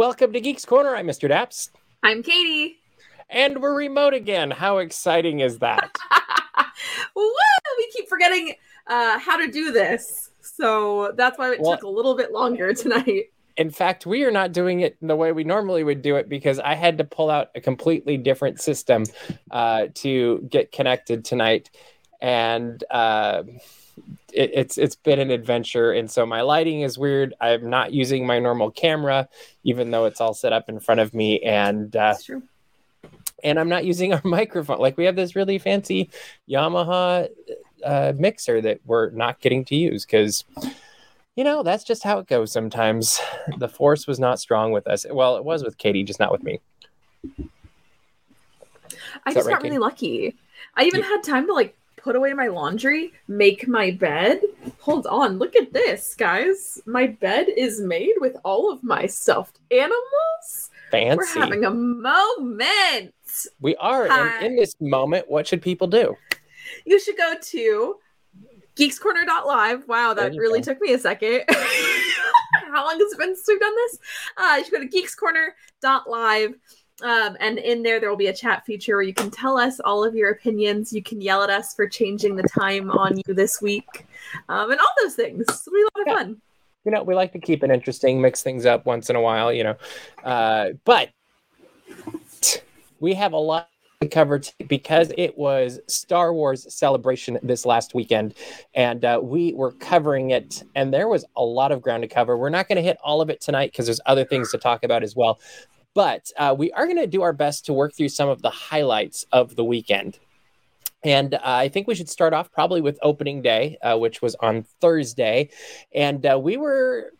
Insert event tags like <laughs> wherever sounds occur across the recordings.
Welcome to Geeks Corner. I'm Mr. Daps. I'm Katie. And we're remote again. How exciting is that? <laughs> Woo! We keep forgetting uh, how to do this. So that's why it Well- took a little bit longer <laughs> tonight. In fact, we are not doing it the way we normally would do it because I had to pull out a completely different system uh, to get connected tonight, and uh, it, it's it's been an adventure. And so my lighting is weird. I'm not using my normal camera, even though it's all set up in front of me, and uh, and I'm not using <laughs> our microphone. Like we have this really fancy Yamaha uh, mixer that we're not getting to use because, you know, that's just how it goes sometimes. The force was not strong with us. Well, it was with Katie, just not with me. I just right, got really lucky. I even Yeah. had time to like put away my laundry, make my bed. Hold on, look at this, guys. My bed is made with all of my stuffed animals. Fancy. We're having a moment. we are. Hi. And in this moment, what should people do? You should go to geekscorner.live. Wow, that really go. took me a second. <laughs> How long has it been since we've done this? Uh, you should go to geekscorner.live. Um, and in there, there will be a chat feature where you can tell us all of your opinions. You can yell at us for changing the time on you this week, um, and all those things. It'll be a lot of fun. you know, we like to keep it interesting, mix things up once in a while, you know. Uh, but we have a lot to cover t- because it was Star Wars celebration this last weekend, and uh, we were covering it, and there was a lot of ground to cover. We're not going to hit all of it tonight because there's other things to talk about as well. But uh, we are going to do our best to work through some of the highlights of the weekend. And uh, I think we should start off probably with opening day, uh, which was on Thursday. And uh, we were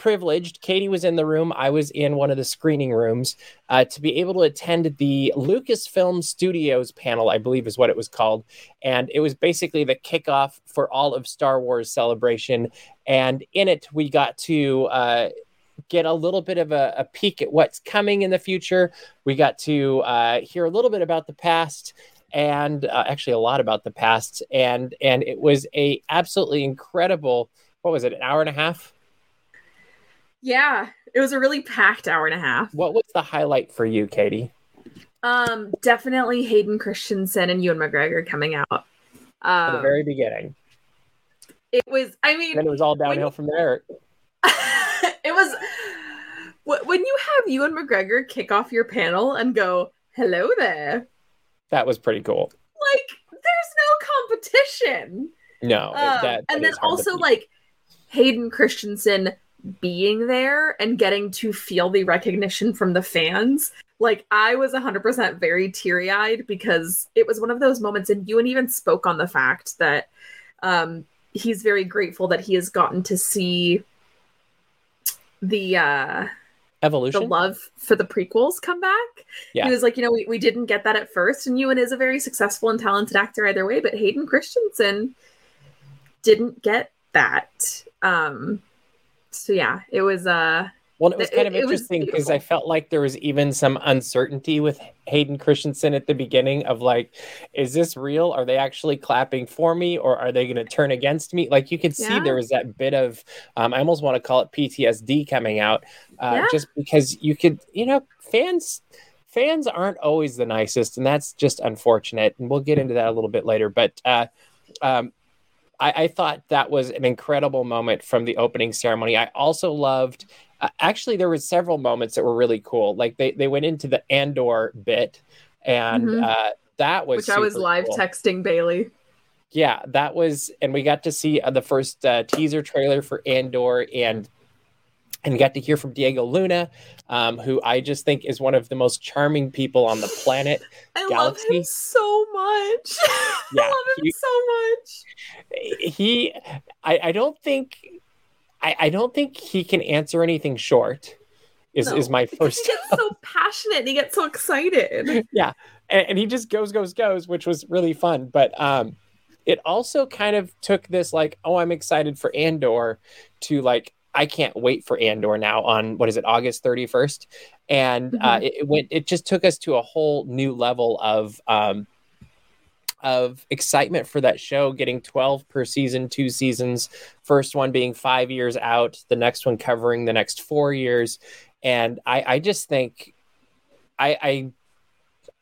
privileged. Katie was in the room. I was in one of the screening rooms uh, to be able to attend the Lucasfilm Studios panel, I believe is what it was called. And it was basically the kickoff for all of Star Wars celebration. And in it, we got to. Uh, Get a little bit of a, a peek at what's coming in the future. We got to uh, hear a little bit about the past, and uh, actually a lot about the past. And and it was a absolutely incredible. What was it? An hour and a half. Yeah, it was a really packed hour and a half. What was the highlight for you, Katie? Um, definitely Hayden Christensen and Ewan McGregor coming out. At the Um, very beginning. it was. I mean, Then it was all downhill from there. <laughs> it was when you have Ewan McGregor kick off your panel and go, "Hello there," That was pretty cool. like there's no competition. No, Um, that, that and then is hard to also like Hayden Christensen being there and getting to feel the recognition from the fans. Like I was 100% very teary-eyed because it was one of those moments and Ewan even spoke on the fact that um he's very grateful that he has gotten to see the uh the love for the prequels come back. Yeah. He was like, you know, we, we didn't get that at first, and Ewan is a very successful and talented actor either way, but Hayden Christensen didn't get that. Um so yeah, it was uh Well, it was kind of it interesting because I felt like there was even some uncertainty with Hayden Christensen at the beginning of like, is this real? Are they actually clapping for me or are they going to turn against me? Like you could see Yeah. there was that bit of, um, I almost want to call it PTSD coming out, uh, Yeah. just because you could, you know, fans. Fans aren't always the nicest, and that's just unfortunate. And we'll get into that a little bit later. But uh, um, I, I thought that was an incredible moment from the opening ceremony. I also loved uh, actually there was several moments that were really cool like they, they went into the andor bit and Mhm. uh, that was which I was live cool. texting Bailey. yeah that was and we got to see uh, the first uh, teaser trailer for andor and and got to hear from diego luna um, who i just think is one of the most charming people on the planet <laughs> I Galaxy? love him so much. <laughs> Yeah, I love him he- so much. he i, I don't think I, I don't think he can answer anything short is, No, is my first he gets so <laughs> passionate and he gets so excited. yeah and, and he just goes goes goes which was really fun but um it also kind of took this like oh i'm excited for andor to like i can't wait for andor now on what is it august 31st and uh Mhm. it, it went it just took us to a whole new level of um of excitement for that show getting 12 per season two seasons first one being five years out the next one covering the next four years and I, I just think I, I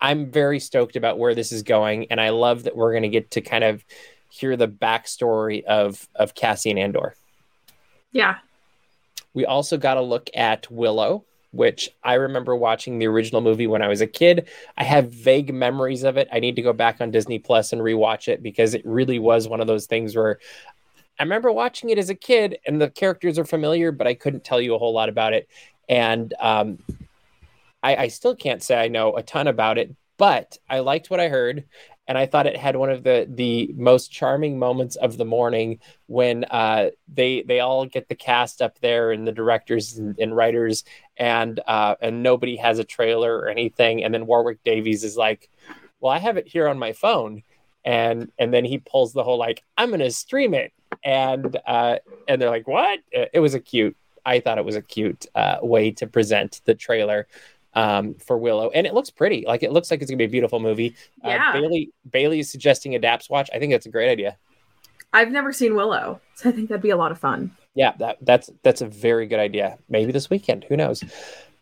I'm very stoked about where this is going, and I love that we're going to get to kind of hear the backstory of of Cassian Andor. Yeah. We also got to look at Willow, which I remember watching the original movie when I was a kid. I have vague memories of it. I need to go back on Disney Plus and rewatch it because it really was one of those things where I remember watching it as a kid and the characters are familiar, but I couldn't tell you a whole lot about it. And um, I, I still can't say I know a ton about it, but I liked what I heard and I thought it had one of the the most charming moments of the morning when uh, they they all get the cast up there and the directors and, and writers and uh, and nobody has a trailer or anything, and then Warwick Davis is like, "Well, I have it here on my phone," and and then he pulls the whole like, "I'm gonna stream it," and uh, and they're like, "What?" It was a cute. I thought it was a cute uh, way to present the trailer um, for Willow, and it looks pretty. Like it looks like it's gonna be a beautiful movie. Uh, Yeah. Bailey Bailey is suggesting a Daps watch. I think that's a great idea. I've never seen Willow, so I think that'd be a lot of fun. Yeah, that that's that's a very good idea. Maybe this weekend. Who knows?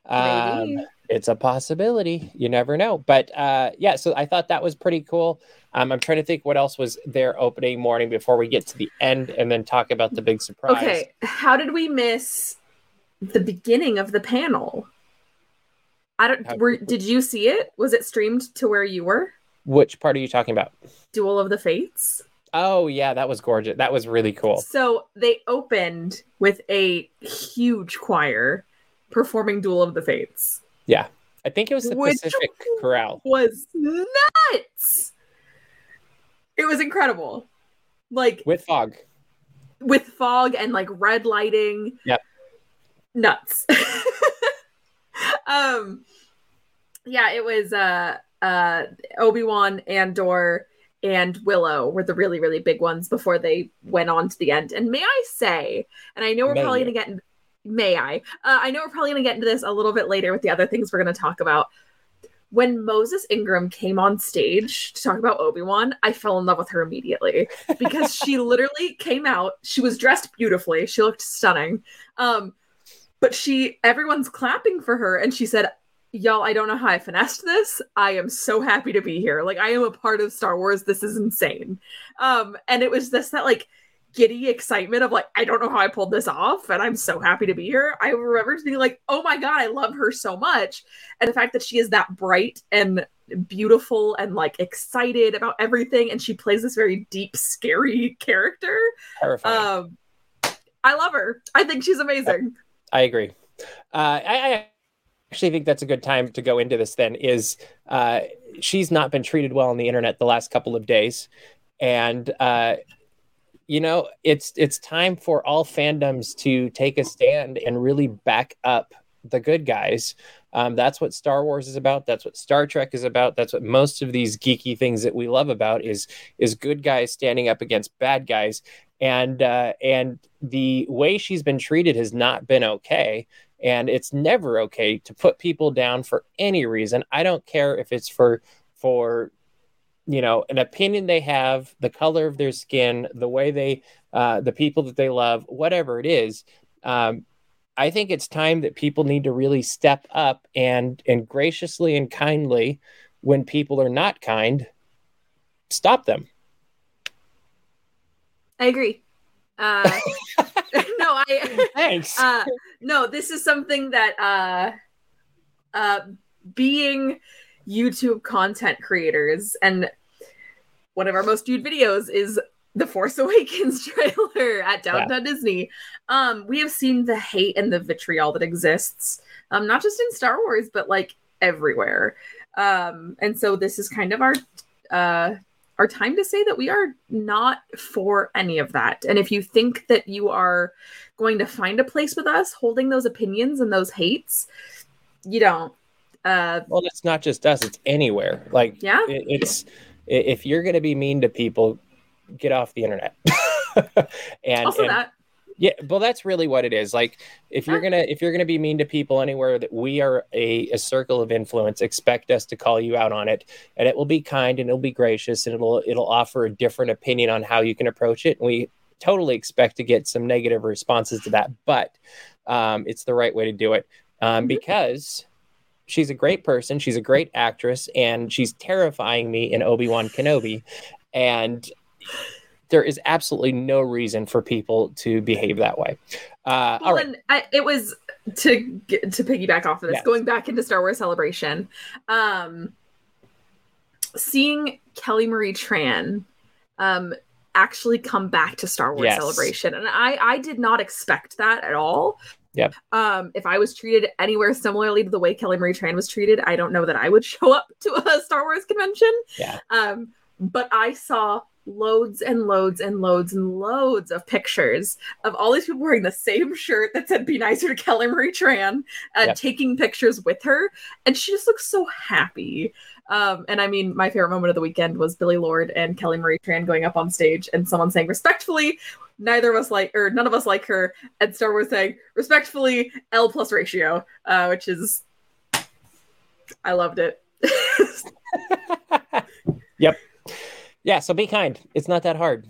Um, it's a possibility. You never know. But uh, yeah, so I thought that was pretty cool. Um, I'm trying to think what else was there opening morning before we get to the end and then talk about the big surprise. Okay, how did we miss the beginning of the panel? I don't. Were did you see it? Was it streamed to where you were? Which part are you talking about? Duel of the Fates. Oh yeah, that was gorgeous. That was really cool. So they opened with a huge choir performing Duel of the Fates. Yeah, I think it was the Which- Pacific Chorale. Was nuts. It was incredible. Like with fog. with fog and like red lighting. Yep. Nuts. <laughs> um yeah, it was uh uh Obi-Wan, Andor, and Willow were the really, really big ones before they went on to the end. And may I say, and I know we're May probably gonna get in, may I? Uh, I know we're probably gonna get into this a little bit later with the other things we're gonna talk about. When Moses Ingram came on stage to talk about Obi-Wan, I fell in love with her immediately <laughs> because she literally came out. She was dressed beautifully. She looked stunning. Um, but she, everyone's clapping for her, and she said, "Y'all, I don't know how I finessed this. I am so happy to be here. Like, I am a part of Star Wars. This is insane." Um, and it was just that like giddy excitement of like, I don't know how I pulled this off, and I'm so happy to be here. I remember being like, "Oh my god, I love her so much," and the fact that she is that bright and beautiful and like excited about everything and she plays this very deep scary <laughs> character Terrifying. um i love her i think she's amazing I agree. Uh, I, I actually think that's a good time to go into this. Then is uh, she's not been treated well on the internet the last couple of days, and uh, you know it's it's time for all fandoms to take a stand and really back up the good guys. Um, that's what Star Wars is about. That's what Star Trek is about. That's what most of these geeky things that we love about is is good guys standing up against bad guys and uh, and the way she's been treated has not been okay and it's never okay to put people down for any reason. I don't care if it's for for you know an opinion they have the color of their skin the way they uh, the people that they love whatever it is. Um, i think it's time that people need to really step up and and graciously and kindly when people are not kind stop them. I agree. Uh <laughs> <laughs> i thanks. uh no this is something that uh uh being youtube content creators and one of our most viewed videos is the force <laughs> awakens trailer at downtown disney. Um we have seen the hate and the vitriol that exists um not just in star wars but like everywhere. Um and so this is kind of our uh our time to say that we are not for any of that and if you think that you are going to find a place with us holding those opinions and those hates you don't uh Well, it's not just us; it's anywhere. Like, Yeah. it, it's if you're going to be mean to people, get off the internet. <laughs> and, also and- that yeah, well, that's really what it is. Like, if you're gonna if you're gonna be mean to people anywhere that we are a, a circle of influence, expect us to call you out on it, and it will be kind and it'll be gracious and it'll it'll offer a different opinion on how you can approach it. And we totally expect to get some negative responses to that, but um, it's the right way to do it. um, Mhm. because she's a great person, she's a great actress, and she's terrifying me in Obi Wan Kenobi, and there is absolutely no reason for people to behave that way. Uh, Well, right, and I, it was to to piggyback off of this, Yes. going back into Star Wars Celebration, um, seeing Kelly Marie Tran um, actually come back to Star Wars Yes. Celebration, and I I did not expect that at all. Yep. Um, if I was treated anywhere similarly to the way Kelly Marie Tran was treated, I don't know that I would <laughs> show up to a Star Wars convention. Yeah. Um, but I saw loads and loads and loads and loads of pictures of all these people wearing the same shirt that said "Be nicer to Kelly Marie Tran," uh, Yep. taking pictures with her, and she just looks so happy. Um, and I mean, my favorite moment of the weekend was Billie Lourd and Kelly Marie Tran going up on stage and someone saying respectfully, neither of us like, or none of us like her, and Star Wars saying respectfully L plus ratio, uh, which is, I loved it. <laughs> yeah. So be kind. It's not that hard.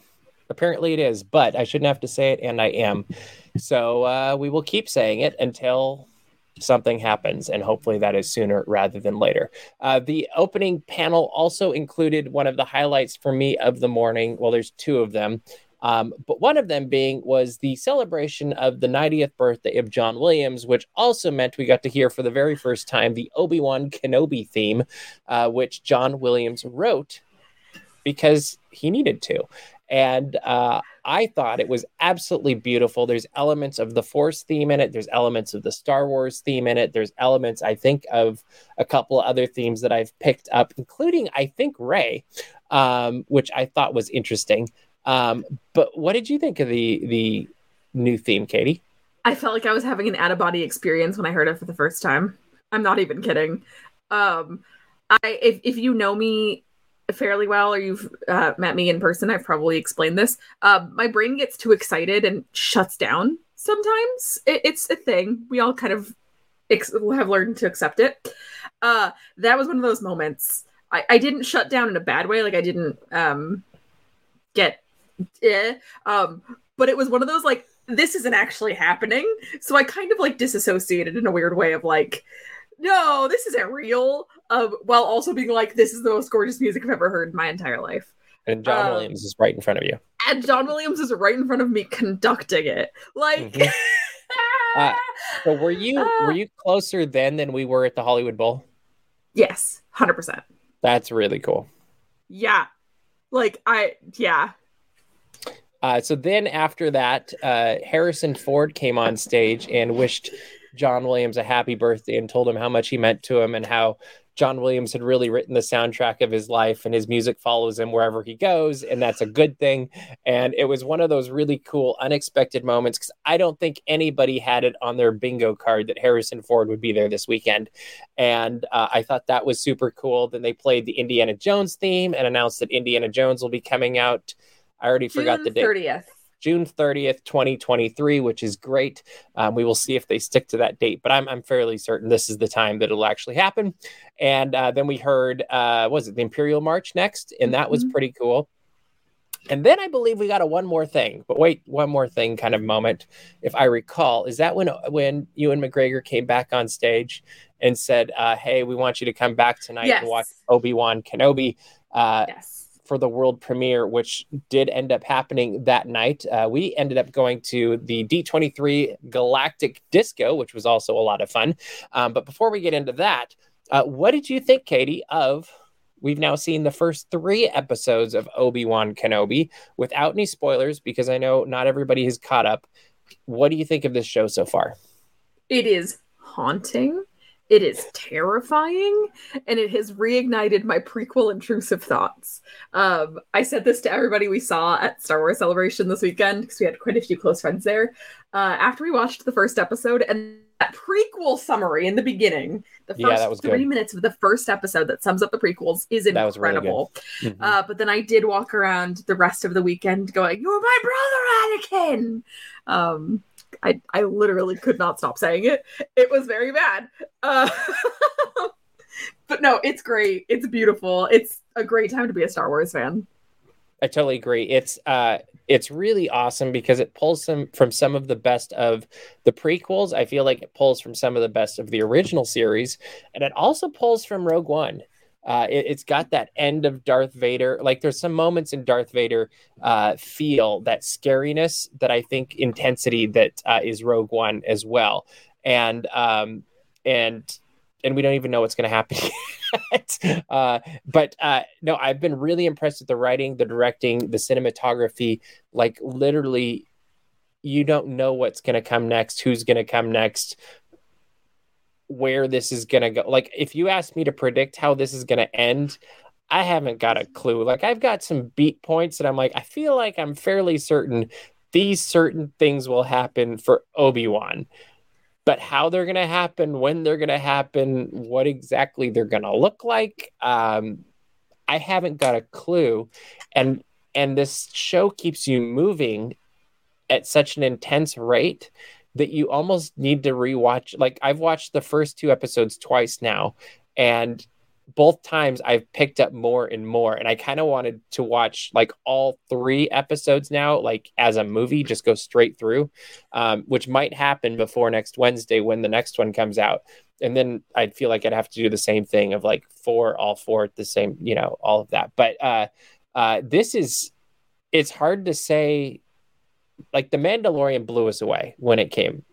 Apparently, it is, but I shouldn't have to say it, and I am. So uh, we will keep saying it until something happens, and hopefully that is sooner rather than later. Uh, the opening panel also included one of the highlights for me of the morning. Well, there's two of them. Um, but one of them being was the celebration of the 90th birthday of John Williams, which also meant we got to hear for the very first time the Obi Wan Kenobi theme, uh, which John Williams wrote because he needed to. And uh, I thought it was absolutely beautiful. There's elements of the Force theme in it. There's elements of the Star Wars theme in it. There's elements, I think, of a couple other themes that I've picked up, including, I think, Rey, um, which I thought was interesting. Um, but what did you think of the the new theme, Katie? I felt like I was having an out of body experience when I heard it for the first time. I'm not even kidding. Um, I if if you know me fairly well or you've uh, met me in person, I've probably explained this. Um, my brain gets too excited and shuts down. Sometimes it, it's a thing. We all kind of ex- have learned to accept it. Uh, that was one of those moments. I, I didn't shut down in a bad way. Like I didn't um, get eh, um, but it was one of those like this isn't actually happening. So I kind of like disassociated in a weird way of like, no, this isn't real. Um, while also being like, this is the most gorgeous music I've ever heard in my entire life. And John Um, Williams is right in front of you. And John Williams is right in front of me conducting it. Like, Mhm. <laughs> Uh, So were you Ah. were you closer then than we were at the Hollywood Bowl? yes, 100%. That's really cool. Yeah. Like, I, yeah. Uh, so then after that, uh, Harrison Ford came on stage and wished John Williams a happy birthday and told him how much he meant to him and how John Williams had really written the soundtrack of his life and his music follows him wherever he goes. And that's a good thing. And it was one of those really cool, unexpected moments because I don't think anybody had it on their bingo card that Harrison Ford would be there this weekend. And uh, I thought that was super cool. Then they played the Indiana Jones theme and announced that Indiana Jones will be coming out. I already forgot June the date. 30th. June 30th, 2023, which is great. Um, we will see if they stick to that date, but I'm, I'm fairly certain this is the time that it'll actually happen. And uh, then we heard, uh, was it the Imperial March next? And that was Mhm. pretty cool. And then I believe we got a one more thing, but wait, one more thing kind of moment, if I recall. Is that when when Ewan McGregor came back on stage and said, uh, "Hey, we want you to come back tonight Yes. and watch Obi Wan Kenobi"? Uh, Yes. For the world premiere, which did end up happening that night. Uh, we ended up going to the D23 Galactic Disco, which was also a lot of fun. Um, but before we get into that, uh, what did you think, Katie, of? We've now seen the first three episodes of Obi Wan Kenobi without any spoilers because I know not everybody has caught up. What do you think of this show so far? It is haunting. It is terrifying, and it has reignited my prequel intrusive thoughts. Um, I said this to everybody we saw at Star Wars Celebration this weekend because we had quite a few close friends there. Uh, after we watched the first episode and that prequel summary in the beginning, the first Yeah, three good. minutes of the first episode that sums up the prequels is was really incredible. Mhm. Uh, but then I did walk around the rest of the weekend going, "You're my brother, Anakin." Um, I I literally could not stop saying it. It was very bad. Uh, <laughs> but no, it's great. It's beautiful. It's a great time to be a Star Wars fan. I totally agree. It's uh it's really awesome because it pulls some from some of the best of the prequels. I feel like it pulls from some of the best of the original series, and it also pulls from Rogue One. Uh, it, has got that end of Darth Vader. Like there's some moments in Darth Vader uh, feel that scariness that I think intensity that uh, is Rogue One as well, and um, and and we don't even know what's going to happen <laughs> uh, but uh, no, I've been really impressed with the writing, the directing, the cinematography. Like literally, you don't know what's going to come next, who's going to come next, where this is to go. Like if you ask me to predict how this is to end, I haven't got a clue. Like I've got some beat points that I'm like, I feel like I'm fairly certain these certain things will happen for Obi Wan but how they're to happen, when they're to happen, what exactly they're to look like, um, I haven't got a clue. And and this show keeps you moving at such an intense rate that you almost need to rewatch. Like I've watched the first two episodes twice now, and both times I've picked up more and more. And I kind of wanted to watch like all three episodes now, like as a movie, just go straight through, um, which might happen before next Wednesday when the next one comes out. And then I'd feel like I'd have to do the same thing of like four, all four at the same, you know, all of that. But uh, uh, this is, it's hard to say. Like the Mandalorian blew us away when it came.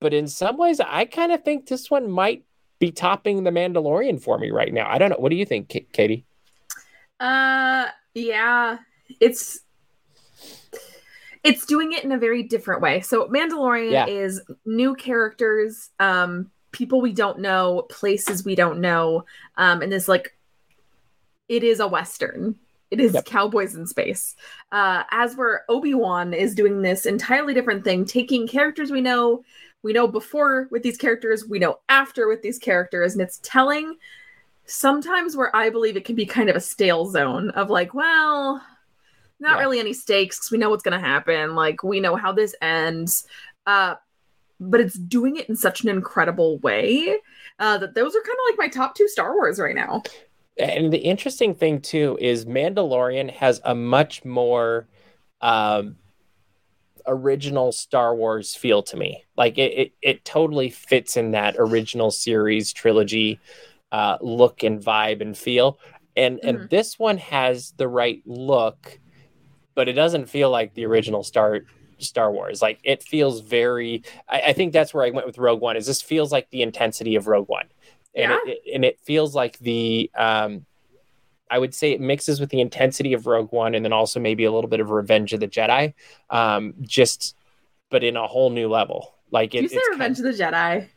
But in some ways, I kind of think this one might be topping the Mandalorian for me right now. I don't know. What do you think, K- Katie? Uh, yeah, it's it's doing it in a very different way. So Mandalorian yeah. is new characters, um, people we don't know, places we don't know, um, and this like it is a western. It is yep. cowboys in space. Uh, as where Obi Wan is doing this entirely different thing, taking characters we know, we know before with these characters, we know after with these characters, and it's telling sometimes where I believe it can be kind of a stale zone of like, well, not yeah. really any stakes because we know what's going to happen. Like, we know how this ends. Uh, but it's doing it in such an incredible way uh, that those are kind of like my top two Star Wars right now. And the interesting thing, too, is Mandalorian has a much more. Um, original Star Wars feel to me. Like it, it, it totally fits in that original series trilogy uh, look and vibe and feel. And mm-hmm. and this one has the right look, but it doesn't feel like the original Star Star Wars. Like it feels very. I, I think that's where I went with Rogue One. Is this feels like the intensity of Rogue One, and yeah. it, and it feels like the um, I would say it mixes with the intensity of Rogue One and then also maybe a little bit of Revenge of the Jedi, um, just but in a whole new level. Like it, you say Revenge of, of the Jedi.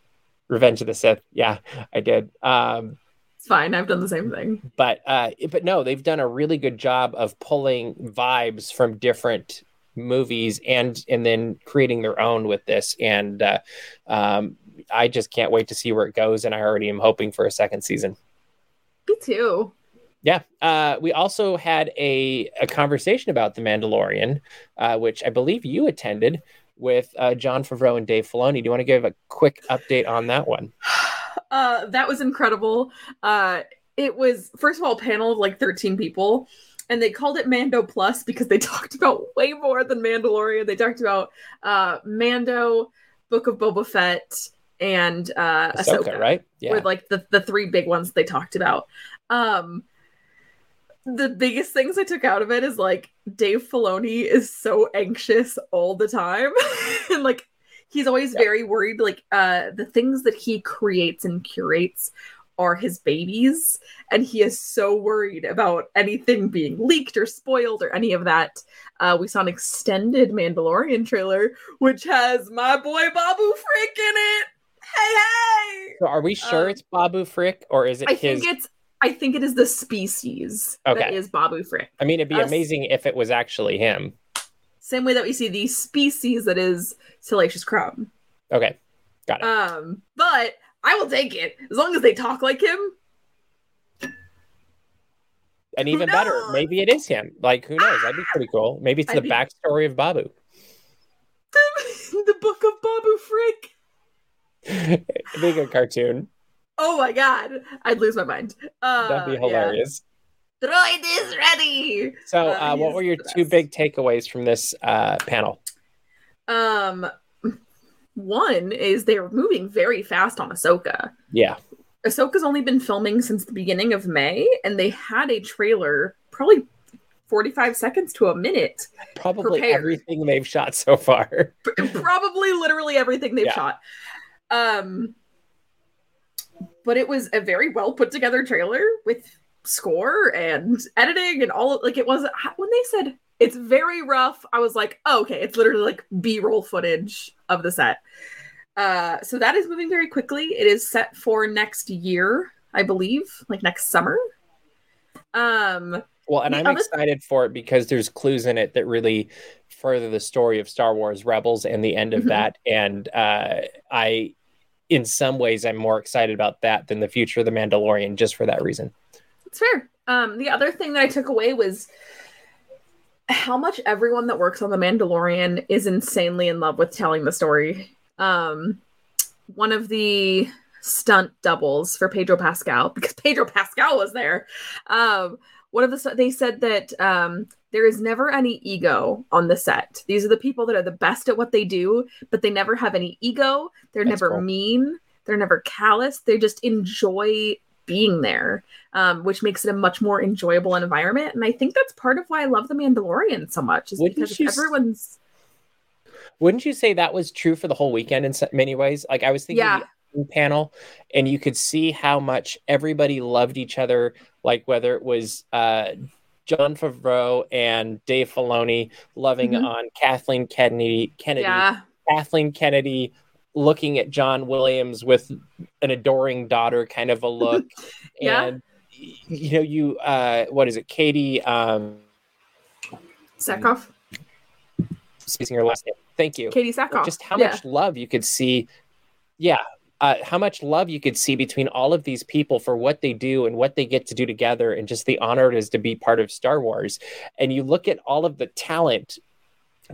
Revenge of the Sith. Yeah, I did. Um, it's fine. I've done the same thing. But uh, but no, they've done a really good job of pulling vibes from different movies and and then creating their own with this. And uh, um, I just can't wait to see where it goes. And I already am hoping for a second season. Me too. Yeah. Uh, we also had a, a conversation about The Mandalorian, uh, which I believe you attended with uh, Jon Favreau and Dave Filoni. Do you want to give a quick update on that one? <sighs> Uh, that was incredible. Uh, it was, first of all, a panel of like 13 people. And they called it Mando Plus because they <laughs> talked about way more than Mandalorian. They talked about uh, Mando, Book of Boba Fett, and uh, Ahsoka, Ahsoka right? Yeah. With like the, the three big ones they talked about. Um, the biggest things I took out of it is like Dave Filoni is so anxious all the time. <laughs> and like he's always very worried like uh the things that he creates and curates are his babies and he is so worried about anything being leaked or spoiled or any of that. Uh we saw an extended Mandalorian trailer which has my boy Babu Frick in it. Hey hey. So are we sure um, it's Babu Frick or is it I his think it's I think it is the species okay. that is Babu Frick. I mean, it'd be amazing if it was actually him. Same way that we see the species that is Salacious Crumb. Okay, got it. Um, but I will take it as long as they talk like him. And even better, maybe it is him. Like, who knows? That'd be pretty cool. Maybe it's I'd the be... backstory of Babu. The, <laughs> the book of Babu Frick. <laughs> Big a cartoon. Oh my god, I'd lose my mind. Uh, That'd be hilarious. Yeah. droid is ready. So, Uh, uh, what were your two best. big takeaways from this uh, panel? Um, one is they're moving very fast on Ahsoka. Yeah, Ahsoka's only been filming since the beginning of May, and they had a trailer probably 45 seconds to a minute. probably Prepared. everything they've shot so far. probably literally everything they've Yeah. shot. Um, but it was a very well put together trailer with score and editing and all. Like it was when they said it's very rough. I was like, oh, okay, it's literally like B roll footage of the set. Uh, so that is moving very quickly. It is set for next year, I believe, like next summer. Um, Well, and I'm other- excited for it because there's clues in it that really further the story of Star Wars Rebels and the end of Mhm. that. And uh, I, in some ways, I'm more excited about that than the future of the Mandalorian, just for that reason. It's fair. Um, the other thing that I took away was how much everyone that works on The Mandalorian is insanely in love with telling the story. Um, one of the stunt doubles for Pedro Pascal, <laughs> because Pedro Pascal was there. Um, one of the they said that um, there is never any ego on the set. These are the people that are the best at what they do, but they never have any ego. They're That's never cool. mean. They're never callous. They just enjoy being there, um, which makes it a much more enjoyable environment. And I think that's part of why I love The Mandalorian so much, is Wouldn't because you everyone's Wouldn't you say that was true for the whole weekend in many ways? Like I was thinking Yeah. panel, and you could see how much everybody loved each other. Like whether it was uh, Jon Favreau and Dave Filoni loving Mhm. on Kathleen Kennedy, Kennedy, yeah, Kathleen Kennedy looking at John Williams with an adoring daughter kind of a <laughs> look. Yeah. And you know, you uh what is it, Katie um Sackhoff, her last name. Thank you. Katee Sackhoff. Just how yeah. much love you could see. Yeah. Uh, how much love you could see between all of these people for what they do and what they get to do together, and just the honor it is to be part of Star Wars. And you look at all of the talent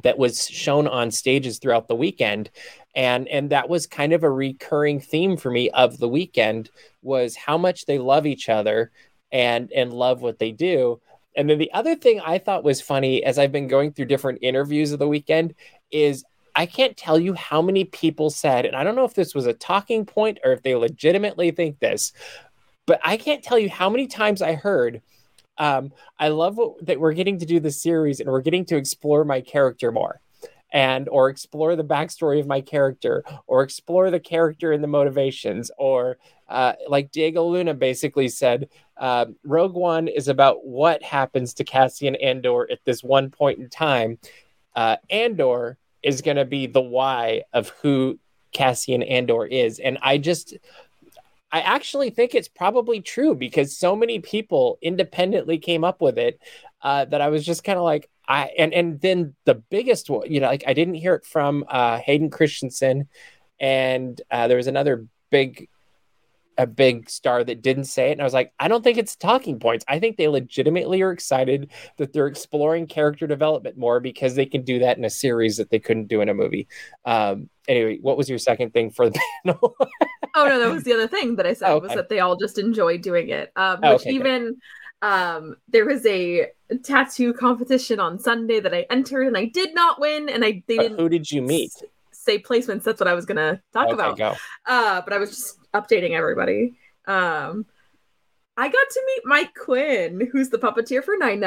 that was shown on stages throughout the weekend. And and that was kind of a recurring theme for me of the weekend was how much they love each other and and love what they do. And then the other thing i thought was funny as i've been going through different interviews of the weekend is i can't tell you how many people said and i don't know if this was a talking point or if they legitimately think this but i can't tell you how many times i heard um, I love what, that we're getting to do this series and we're getting to explore my character more and or explore the backstory of my character or explore the character and the motivations or uh, like Diego Luna basically said, uh, Rogue One is about what happens to Cassian Andor at this one point in time. Uh, Andor is going to be the why of who Cassian Andor is. And I just, I actually think it's probably true because so many people independently came up with it uh, that I was just kind of like, I and and then the biggest one, you know, like I didn't hear it from uh, Hayden Christensen, and uh, there was another big, a big star that didn't say it, and I was like, I don't think it's talking points. I think they legitimately are excited that they're exploring character development more because they can do that in a series that they couldn't do in a movie. Um, anyway, what was your second thing for the <laughs> panel? oh no, that was the other thing that I said was that they all just enjoy doing it. Um, Oh, which okay, even um, there was a tattoo competition on Sunday that I entered and I did not win, and I they didn't who did you meet? Say placements. That's what I was gonna talk Okay, about. go. Uh, but I was just updating everybody. Um, I got to meet Mike Quinn, who's the puppeteer for Nine.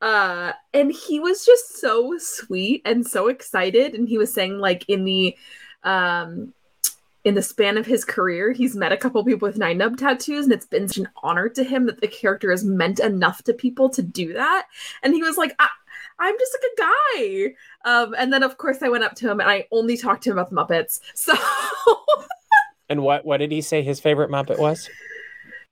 Uh, and he was just so sweet and so excited. And he was saying, like, in the um in the span of his career, he's met a couple people with Nien Nunb tattoos, and it's been such an honor to him that the character has meant enough to people to do that. And he was like, I, I'm just like a guy. Um, and then of course I went up to him and I only talked to him about the Muppets. <laughs> So And what what did he say his favorite Muppet was?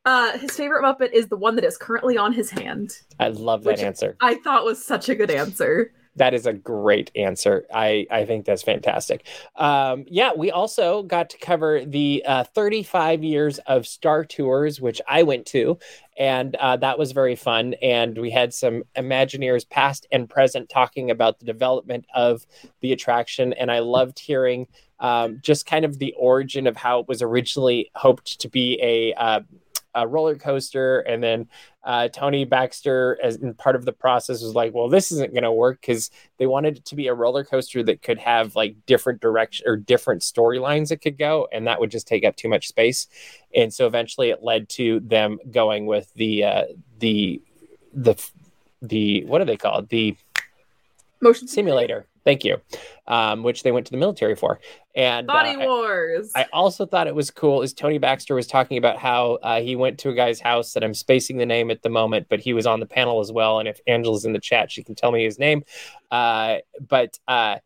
uh his favorite Muppet is the one that is currently on his hand. I love that answer. I thought was such a good answer. That is a great answer. I, I think that's fantastic. Um, yeah, we also got to cover the uh, 35 years of Star Tours, which I went to, and uh, that was very fun. And we had some Imagineers past and present talking about the development of the attraction. And I loved hearing um, just kind of the origin of how it was originally hoped to be a uh, a roller coaster, and then uh, Tony Baxter, as part of the process, was like, "Well, this isn't going to work because they wanted it to be a roller coaster that could have like different direction or different storylines it could go, and that would just take up too much space." And so eventually, it led to them going with the uh, the the the what are they called the motion simulator. Thank you. Um, which they went to the military for. And Body uh, Wars. I, I also thought it was cool. Is Tony Baxter was talking about how uh, he went to a guy's house that I'm spacing the name at the moment, but he was on the panel as well. And if Angela's in the chat, she can tell me his name. Uh, but uh,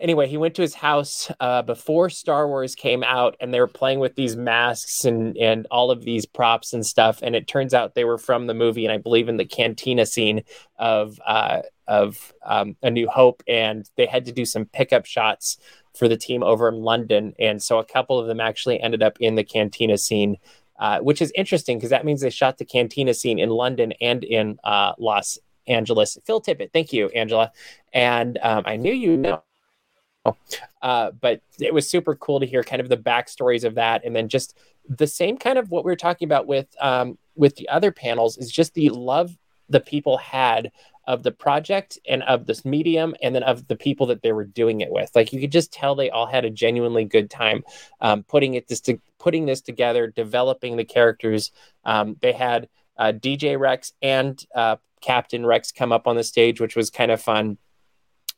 anyway, he went to his house uh, before Star Wars came out, and they were playing with these masks and and all of these props and stuff. And it turns out they were from the movie, and I believe in the cantina scene of uh, of um, A New Hope, and they had to do some pickup shots for the team over in London, and so a couple of them actually ended up in the cantina scene. Uh, which is interesting because that means they shot the cantina scene in London and in uh, Los Angeles. Phil Tippett, thank you, Angela. And um, I knew you know uh, but it was super cool to hear kind of the backstories of that, and then just the same kind of what we were talking about with um, with the other panels is just the love the people had of the project and of this medium and then of the people that they were doing it with. Like you could just tell they all had a genuinely good time um, putting it this to, putting this together developing the characters. Um, they had uh, dj rex and uh, captain rex come up on the stage which was kind of fun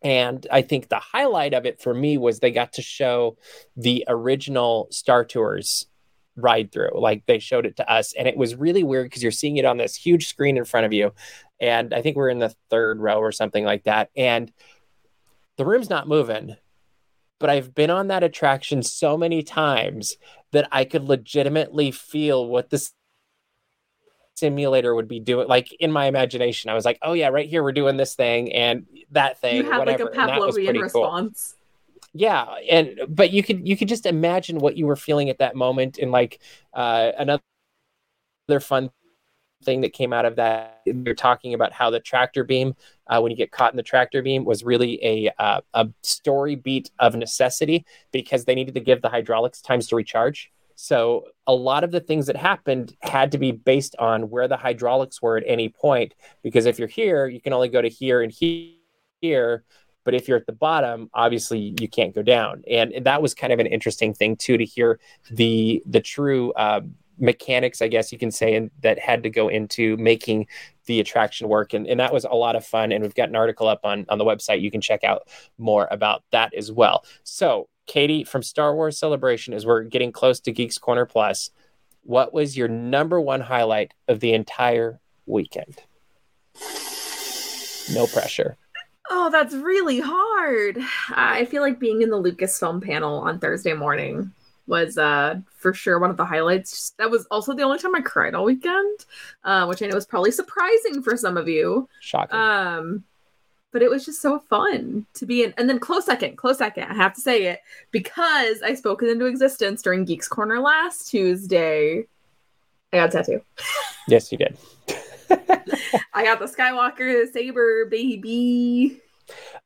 and I think the highlight of it for me was they got to show the original Star Tours ride through. Like they showed it to us. And it was really weird because you're seeing it on this huge screen in front of you. And I think we're in the third row or something like that. And the room's not moving. But I've been on that attraction so many times that I could legitimately feel what this simulator would be doing like in my imagination i was like oh yeah right here we're doing this thing and that thing you had whatever. like a pavlovian response cool. yeah and but you could you could just imagine what you were feeling at that moment and like uh another fun thing that came out of that you're talking about how the tractor beam uh, when you get caught in the tractor beam was really a uh, a story beat of necessity because they needed to give the hydraulics times to recharge so a lot of the things that happened had to be based on where the hydraulics were at any point. Because if you're here, you can only go to here and here. But if you're at the bottom, obviously you can't go down. And, that was kind of an interesting thing too to hear the the true uh, mechanics, I guess you can say, and that had to go into making the attraction work. And, and that was a lot of fun. And we've got an article up on, on the website. You can check out more about that as well. So Katie, from Star Wars Celebration, as we're getting close to Geeks Corner Plus, what was your number one highlight of the entire weekend? No pressure. Oh, that's really hard. I feel like being in the Lucasfilm panel on Thursday morning was uh for sure one of the highlights. That was also the only time I cried all weekend, uh, which I know is probably surprising for some of you. Shocking. Um, but it was just so fun to be in. And then close second, close second, I have to say it because I spoke it into existence during Geeks Corner last Tuesday. I got a tattoo. <laughs> yes, you did. I got the Skywalker saber, baby.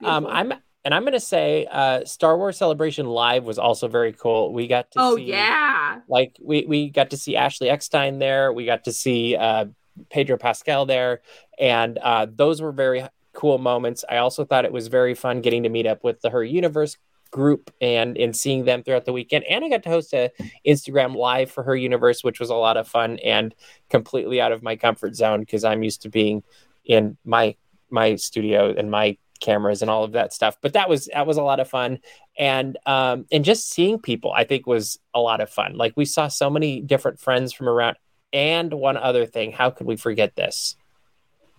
Um, I'm and I'm gonna say uh, Star Wars Celebration Live was also very cool. We got to oh see, yeah, like we we got to see Ashley Eckstein there. We got to see uh, Pedro Pascal there, and uh, those were very cool moments. I also thought it was very fun getting to meet up with the Her Universe group and and seeing them throughout the weekend. And I got to host a Instagram live for Her Universe, which was a lot of fun and completely out of my comfort zone because I'm used to being in my my studio and my cameras and all of that stuff. But that was that was a lot of fun. And um and just seeing people I think was a lot of fun. Like we saw so many different friends from around and one other thing, how could we forget this?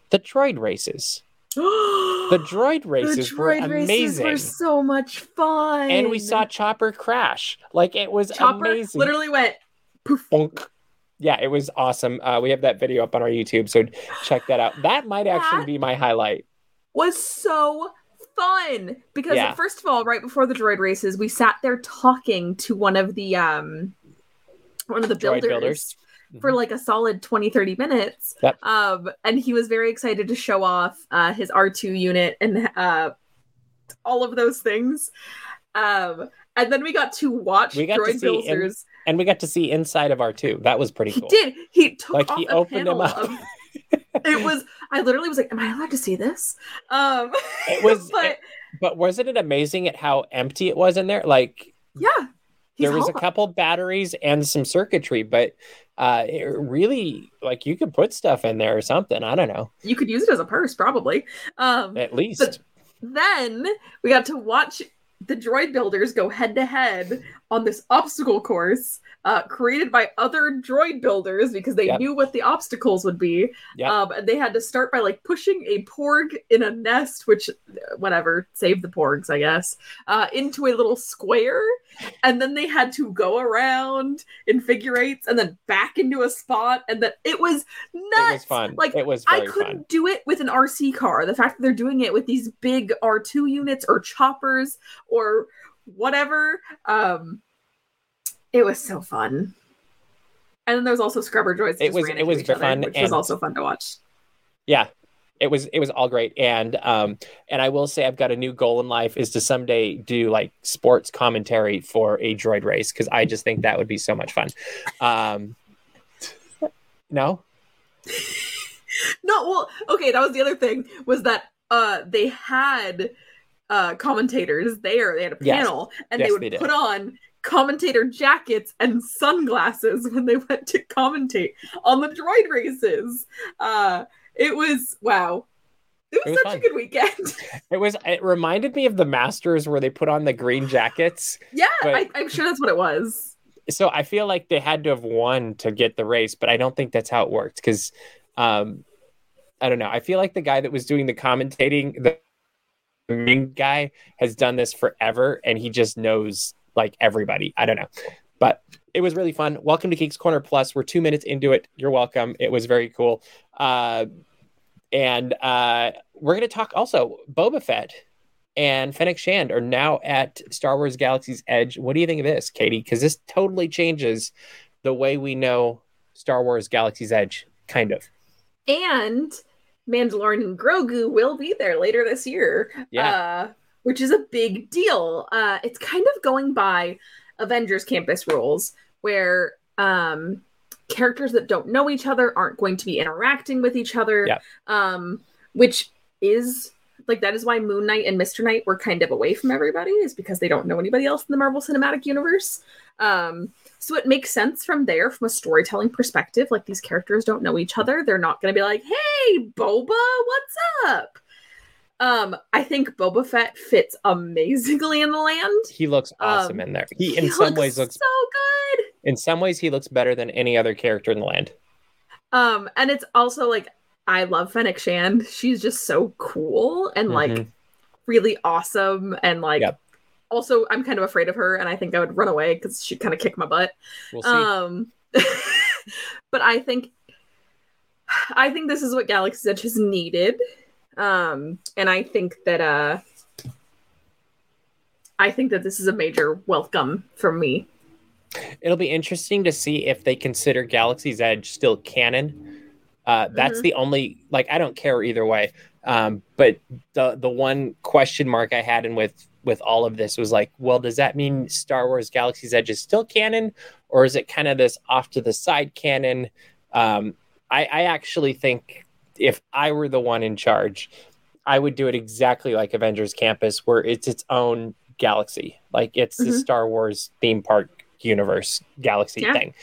The droid races the <gasps> droid races the droid were amazing. Races were so much fun. And we saw Chopper crash. Like it was Chopper amazing. literally went poof. Bonk. Yeah, it was awesome. Uh, we have that video up on our YouTube, so check that out. That might actually be my highlight. Was so fun because yeah. first of all, right before the droid races, we sat there talking to one of the um one of the builders. builders for mm-hmm. like a solid 20 30 minutes yep. um and he was very excited to show off uh his r2 unit and uh all of those things um and then we got to watch we got droid builders and we got to see inside of R2. That was pretty He cool. did. He took Like, off he opened him up. of- <laughs> it was. I literally was like, "Am I allowed to see this?" Um, It was, <laughs> but but wasn't it amazing at how empty it was in there? Like yeah, there was a couple batteries and some circuitry, but uh, it really like you could put stuff in there or something. I don't know, You could use it as a purse, probably. Um, at least. Then we got to watch the droid builders go head to head on this obstacle course uh, created by other droid builders because they Yep. knew what the obstacles would be. Yep. Um, and they had to start by like pushing a porg in a nest, which, uh, whatever, save the porgs, I guess, uh, into a little square. And then they had to go around in figure eights and then back into a spot. And then it was nuts. it was fun. Like, it was I couldn't fun. do it with an RC car. The fact that they're doing it with these big R2 units or choppers or whatever, um, it was so fun. And then there was also scrubber droids. It was- it was each other, fun, which was also fun to watch. Yeah, it was it was all great, and um and I will say I've got a new goal in life is to someday do like sports commentary for a droid race because I just think that would be so much fun. Um, no, <laughs> No, well, okay, that was the other thing was that uh they had uh commentators there. They had a Yes. panel and Yes, they would they put on commentator jackets and sunglasses <laughs> when they went to commentate on the droid races. Uh it was wow. It was, It was such fun. a good weekend. <laughs> it was. It reminded me of the Masters where they put on the green jackets. yeah, But- I, I'm sure that's what it was. so I feel like they had to have won to get the race, but I don't think that's how it worked because um, I don't know. I feel like the guy that was doing the commentating, the main guy, has done this forever, and he just knows like everybody. I don't know, but it was really fun. Welcome to Geeks Corner Plus. We're two minutes into it. You're welcome. It was very cool. Uh, and uh, we're going to talk also Boba Fett and Fennec Shand are now at Star Wars Galaxy's Edge. What do you think of this, Katie? Because this totally changes the way we know Star Wars Galaxy's Edge, kind of. And Mandalorian and Grogu will be there later this year. Yeah. Uh, which is a big deal. Uh, it's kind of going by Avengers campus rules where um, characters that don't know each other aren't going to be interacting with each other. Yeah. Um, which is like that is why Moon Knight and Mr. Knight were kind of away from everybody, is because they don't know anybody else in the Marvel Cinematic Universe. Um, so it makes sense from there, from a storytelling perspective. Like these characters don't know each other. They're not going to be like, "Hey, Boba, what's up?" Um, I think Boba Fett fits amazingly in the land. He looks awesome Um, in there. He, in some ways, looks so good. in some ways he looks better than any other character in the land. Um, and it's also like I love Fennec Shand. She's just so cool and like Mhm. really awesome and like. Yep. Also, I'm kind of afraid of her, and I think I would run away because she'd kind of kick my butt. We'll see. Um, <laughs> but I think, I think this is what Galaxy's Edge has needed, um, and I think that uh, I think that this is a major welcome for me. It'll be interesting to see if they consider Galaxy's Edge still canon. Uh, that's Mhm. the only like I don't care either way. Um, but the the one question mark I had in with with all of this was like, well, does that mean Star Wars Galaxy's Edge is still canon, or is it kind of this off to the side canon? Um, I, I actually think if I were the one in charge, I would do it exactly like Avengers Campus, where it's its own galaxy, like it's the Mhm. Star Wars theme park universe galaxy Yeah. thing.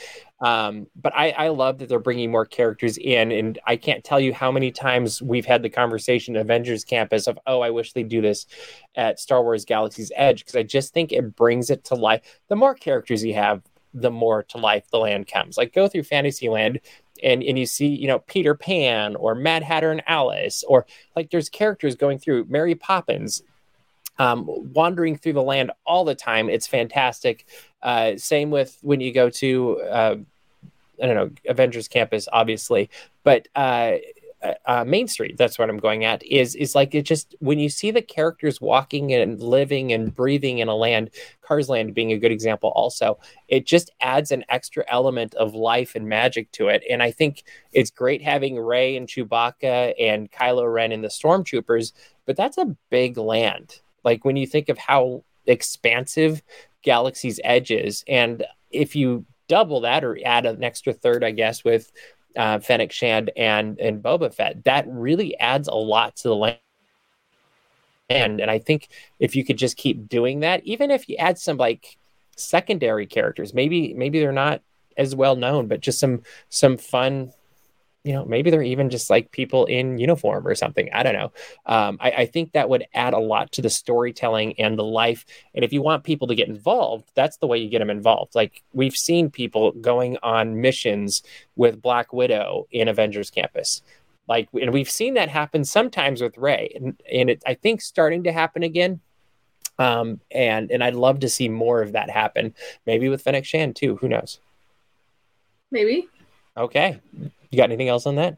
Um, but I, I love that they're bringing more characters in, and I can't tell you how many times we've had the conversation at Avengers Campus of, oh, I wish they'd do this at Star Wars Galaxy's Edge because I just think it brings it to life. The more characters you have, the more to life the land comes. Like go through Fantasyland and and you see you know Peter Pan or Mad Hatter and Alice or like there's characters going through Mary Poppins um, wandering through the land all the time. It's fantastic. Uh, same with when you go to uh, I don't know Avengers Campus, obviously, but uh, uh, Main Street. That's what I'm going at. Is is like it just when you see the characters walking and living and breathing in a land, Cars Land being a good example. Also, it just adds an extra element of life and magic to it. And I think it's great having Rey and Chewbacca and Kylo Ren and the Stormtroopers, but that's a big land. Like when you think of how expansive Galaxy's Edge is, and if you double that or add an extra third, I guess, with uh, Fennec Shand and and Boba Fett, that really adds a lot to the land. And and I think if you could just keep doing that, even if you add some like secondary characters, maybe maybe they're not as well known, but just some some fun you know, maybe they're even just like people in uniform or something. I don't know. Um, I, I, think that would add a lot to the storytelling and the life. And if you want people to get involved, that's the way you get them involved. Like we've seen people going on missions with Black Widow in Avengers Campus. Like, and we've seen that happen sometimes with Rey and, and it, I think starting to happen again. Um, and and I'd love to see more of that happen. Maybe with Fennec Shand too. Who knows? Maybe. Okay. You got anything else on that?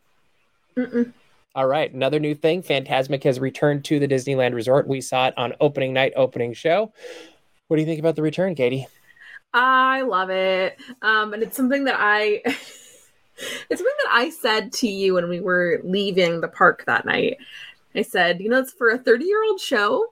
Mm-mm. All right. Another new thing Fantasmic has returned to the Disneyland Resort. We saw it on opening night, opening show. What do you think about the return, Katie? I love it. Um, and it's something that I. <laughs> it's something that I said to you when we were leaving the park that night. I said, you know, it's for a 30 year old show.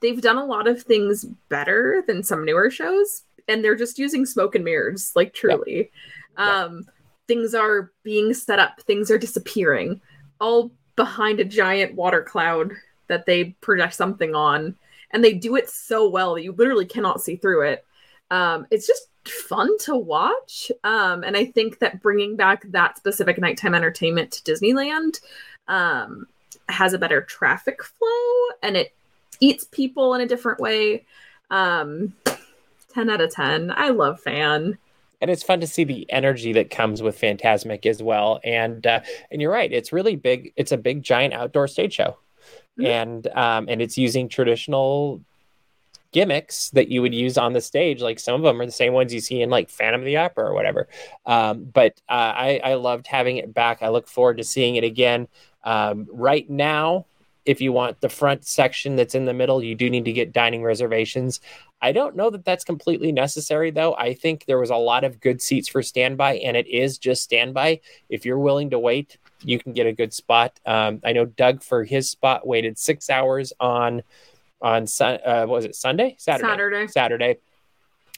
They've done a lot of things better than some newer shows, and they're just using smoke and mirrors, like truly. Um, things are being set up, things are disappearing, all behind a giant water cloud that they project something on. And they do it so well that you literally cannot see through it. Um, it's just fun to watch. Um, and I think that bringing back that specific nighttime entertainment to Disneyland um, has a better traffic flow and it eats people in a different way. Um, 10 out of 10. I love Fan and it's fun to see the energy that comes with Fantasmic as well. And uh, and you're right, it's really big. It's a big giant outdoor stage show, mm-hmm. and um, and it's using traditional gimmicks that you would use on the stage. Like some of them are the same ones you see in like Phantom of the Opera or whatever. Um, but uh, I, I loved having it back. I look forward to seeing it again. Um, right now, if you want the front section that's in the middle, you do need to get dining reservations. I don't know that that's completely necessary, though. I think there was a lot of good seats for standby, and it is just standby. If you're willing to wait, you can get a good spot. Um, I know Doug for his spot waited six hours on on sun. Uh, was it Sunday? Saturday. Saturday. Saturday.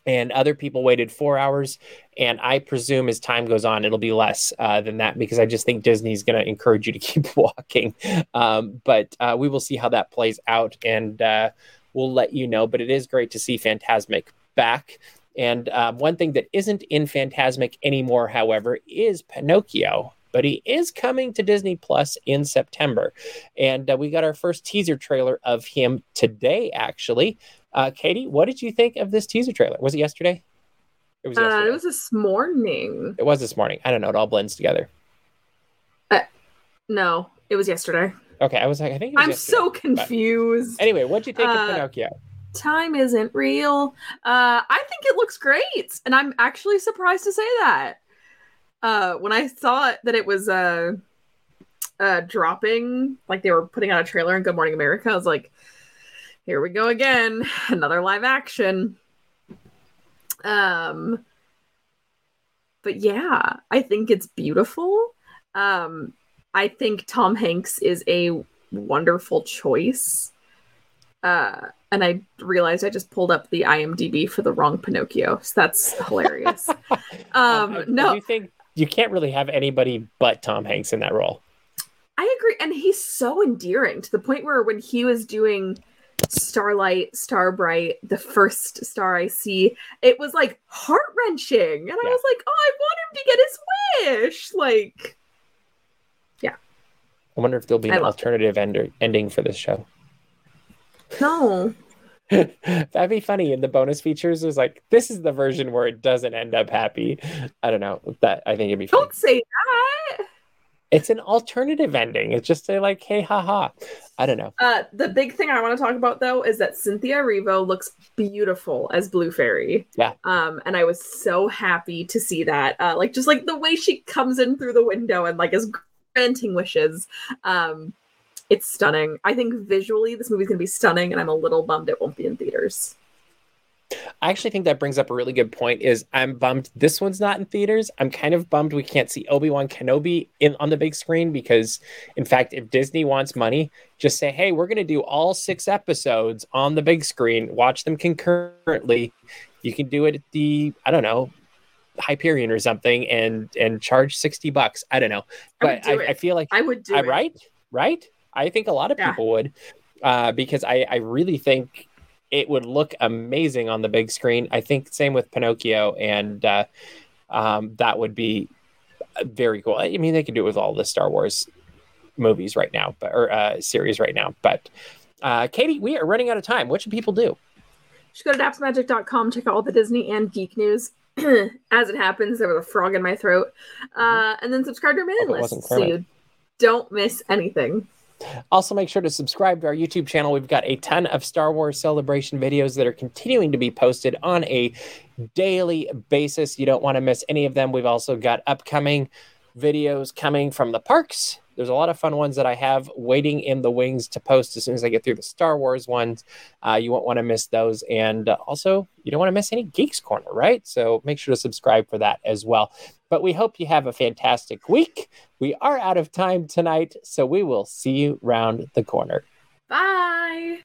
And other people waited four hours, and I presume as time goes on, it'll be less uh, than that because I just think Disney's going to encourage you to <laughs> keep walking. Um, but uh, we will see how that plays out, and uh, we'll let you know. But it is great to see Fantasmic back. And um, one thing that isn't in Fantasmic anymore, however, is Pinocchio. But he is coming to Disney Plus in September. And uh, we got our first teaser trailer of him today, actually. Uh, Katie, what did you think of this teaser trailer? Was it yesterday? It was, yesterday. Uh, it was this morning. It was this morning. I don't know. It all blends together. Uh, no, it was yesterday. Okay, I was like, I think I'm so confused. But anyway, what'd you think uh, of Pinocchio? Time isn't real. Uh, I think it looks great, and I'm actually surprised to say that. Uh, when I saw it, that it was uh, uh, dropping, like they were putting out a trailer in Good Morning America, I was like, here we go again, <laughs> another live action. Um, but yeah, I think it's beautiful. Um, I think Tom Hanks is a wonderful choice. Uh, and I realized I just pulled up the IMDb for the wrong Pinocchio. So that's hilarious. <laughs> um, um, no, you think you can't really have anybody but Tom Hanks in that role? I agree, and he's so endearing to the point where when he was doing Starlight, Starbright, the first star I see, it was like heart wrenching, and I was like, "Oh, I want him to get his wish!" Like, yeah. I wonder if there'll be an alternative ender, ending for this show. No. <laughs> That'd be funny. In the bonus features, is like this is the version where it doesn't end up happy. I don't know. That I think it'd be. Don't say that. It's an alternative ending. It's just a like, "Hey, haha." I don't know. Uh, the big thing I want to talk about though is that Cynthia Erivo looks beautiful as Blue Fairy. Yeah. Um, and I was so happy to see that. Uh, like just like the way she comes in through the window and like is granting wishes. Um, it's stunning. I think visually this movie's gonna be stunning, and I'm a little bummed it won't be in theaters. I actually think that brings up a really good point. Is I'm bummed this one's not in theaters. I'm kind of bummed we can't see Obi Wan Kenobi in on the big screen because, in fact, if Disney wants money, just say, "Hey, we're going to do all six episodes on the big screen. Watch them concurrently. You can do it at the I don't know Hyperion or something, and and charge sixty bucks. I don't know, but I, I, I feel like I would do I, it. Right, right. I think a lot of Yeah. people would, uh, because I I really think it would look amazing on the big screen. I think same with Pinocchio, and uh, um, that would be very cool. I mean, they could do it with all the Star Wars movies right now, but or uh, series right now. But uh, Katie, we are running out of time. What should people do? Just go to dapsmagic.com, check out all the Disney and geek news. <clears throat> As it happens, there was a frog in my throat. Uh, and then subscribe to our mailing list so you don't miss anything. Also, make sure to subscribe to our YouTube channel. We've got a ton of Star Wars celebration videos that are continuing to be posted on a daily basis. You don't want to miss any of them. We've also got upcoming videos coming from the parks. There's a lot of fun ones that I have waiting in the wings to post as soon as I get through the Star Wars ones. Uh, you won't want to miss those. And uh, also, you don't want to miss any Geeks Corner, right? So make sure to subscribe for that as well. But we hope you have a fantastic week. We are out of time tonight, so we will see you round the corner. Bye.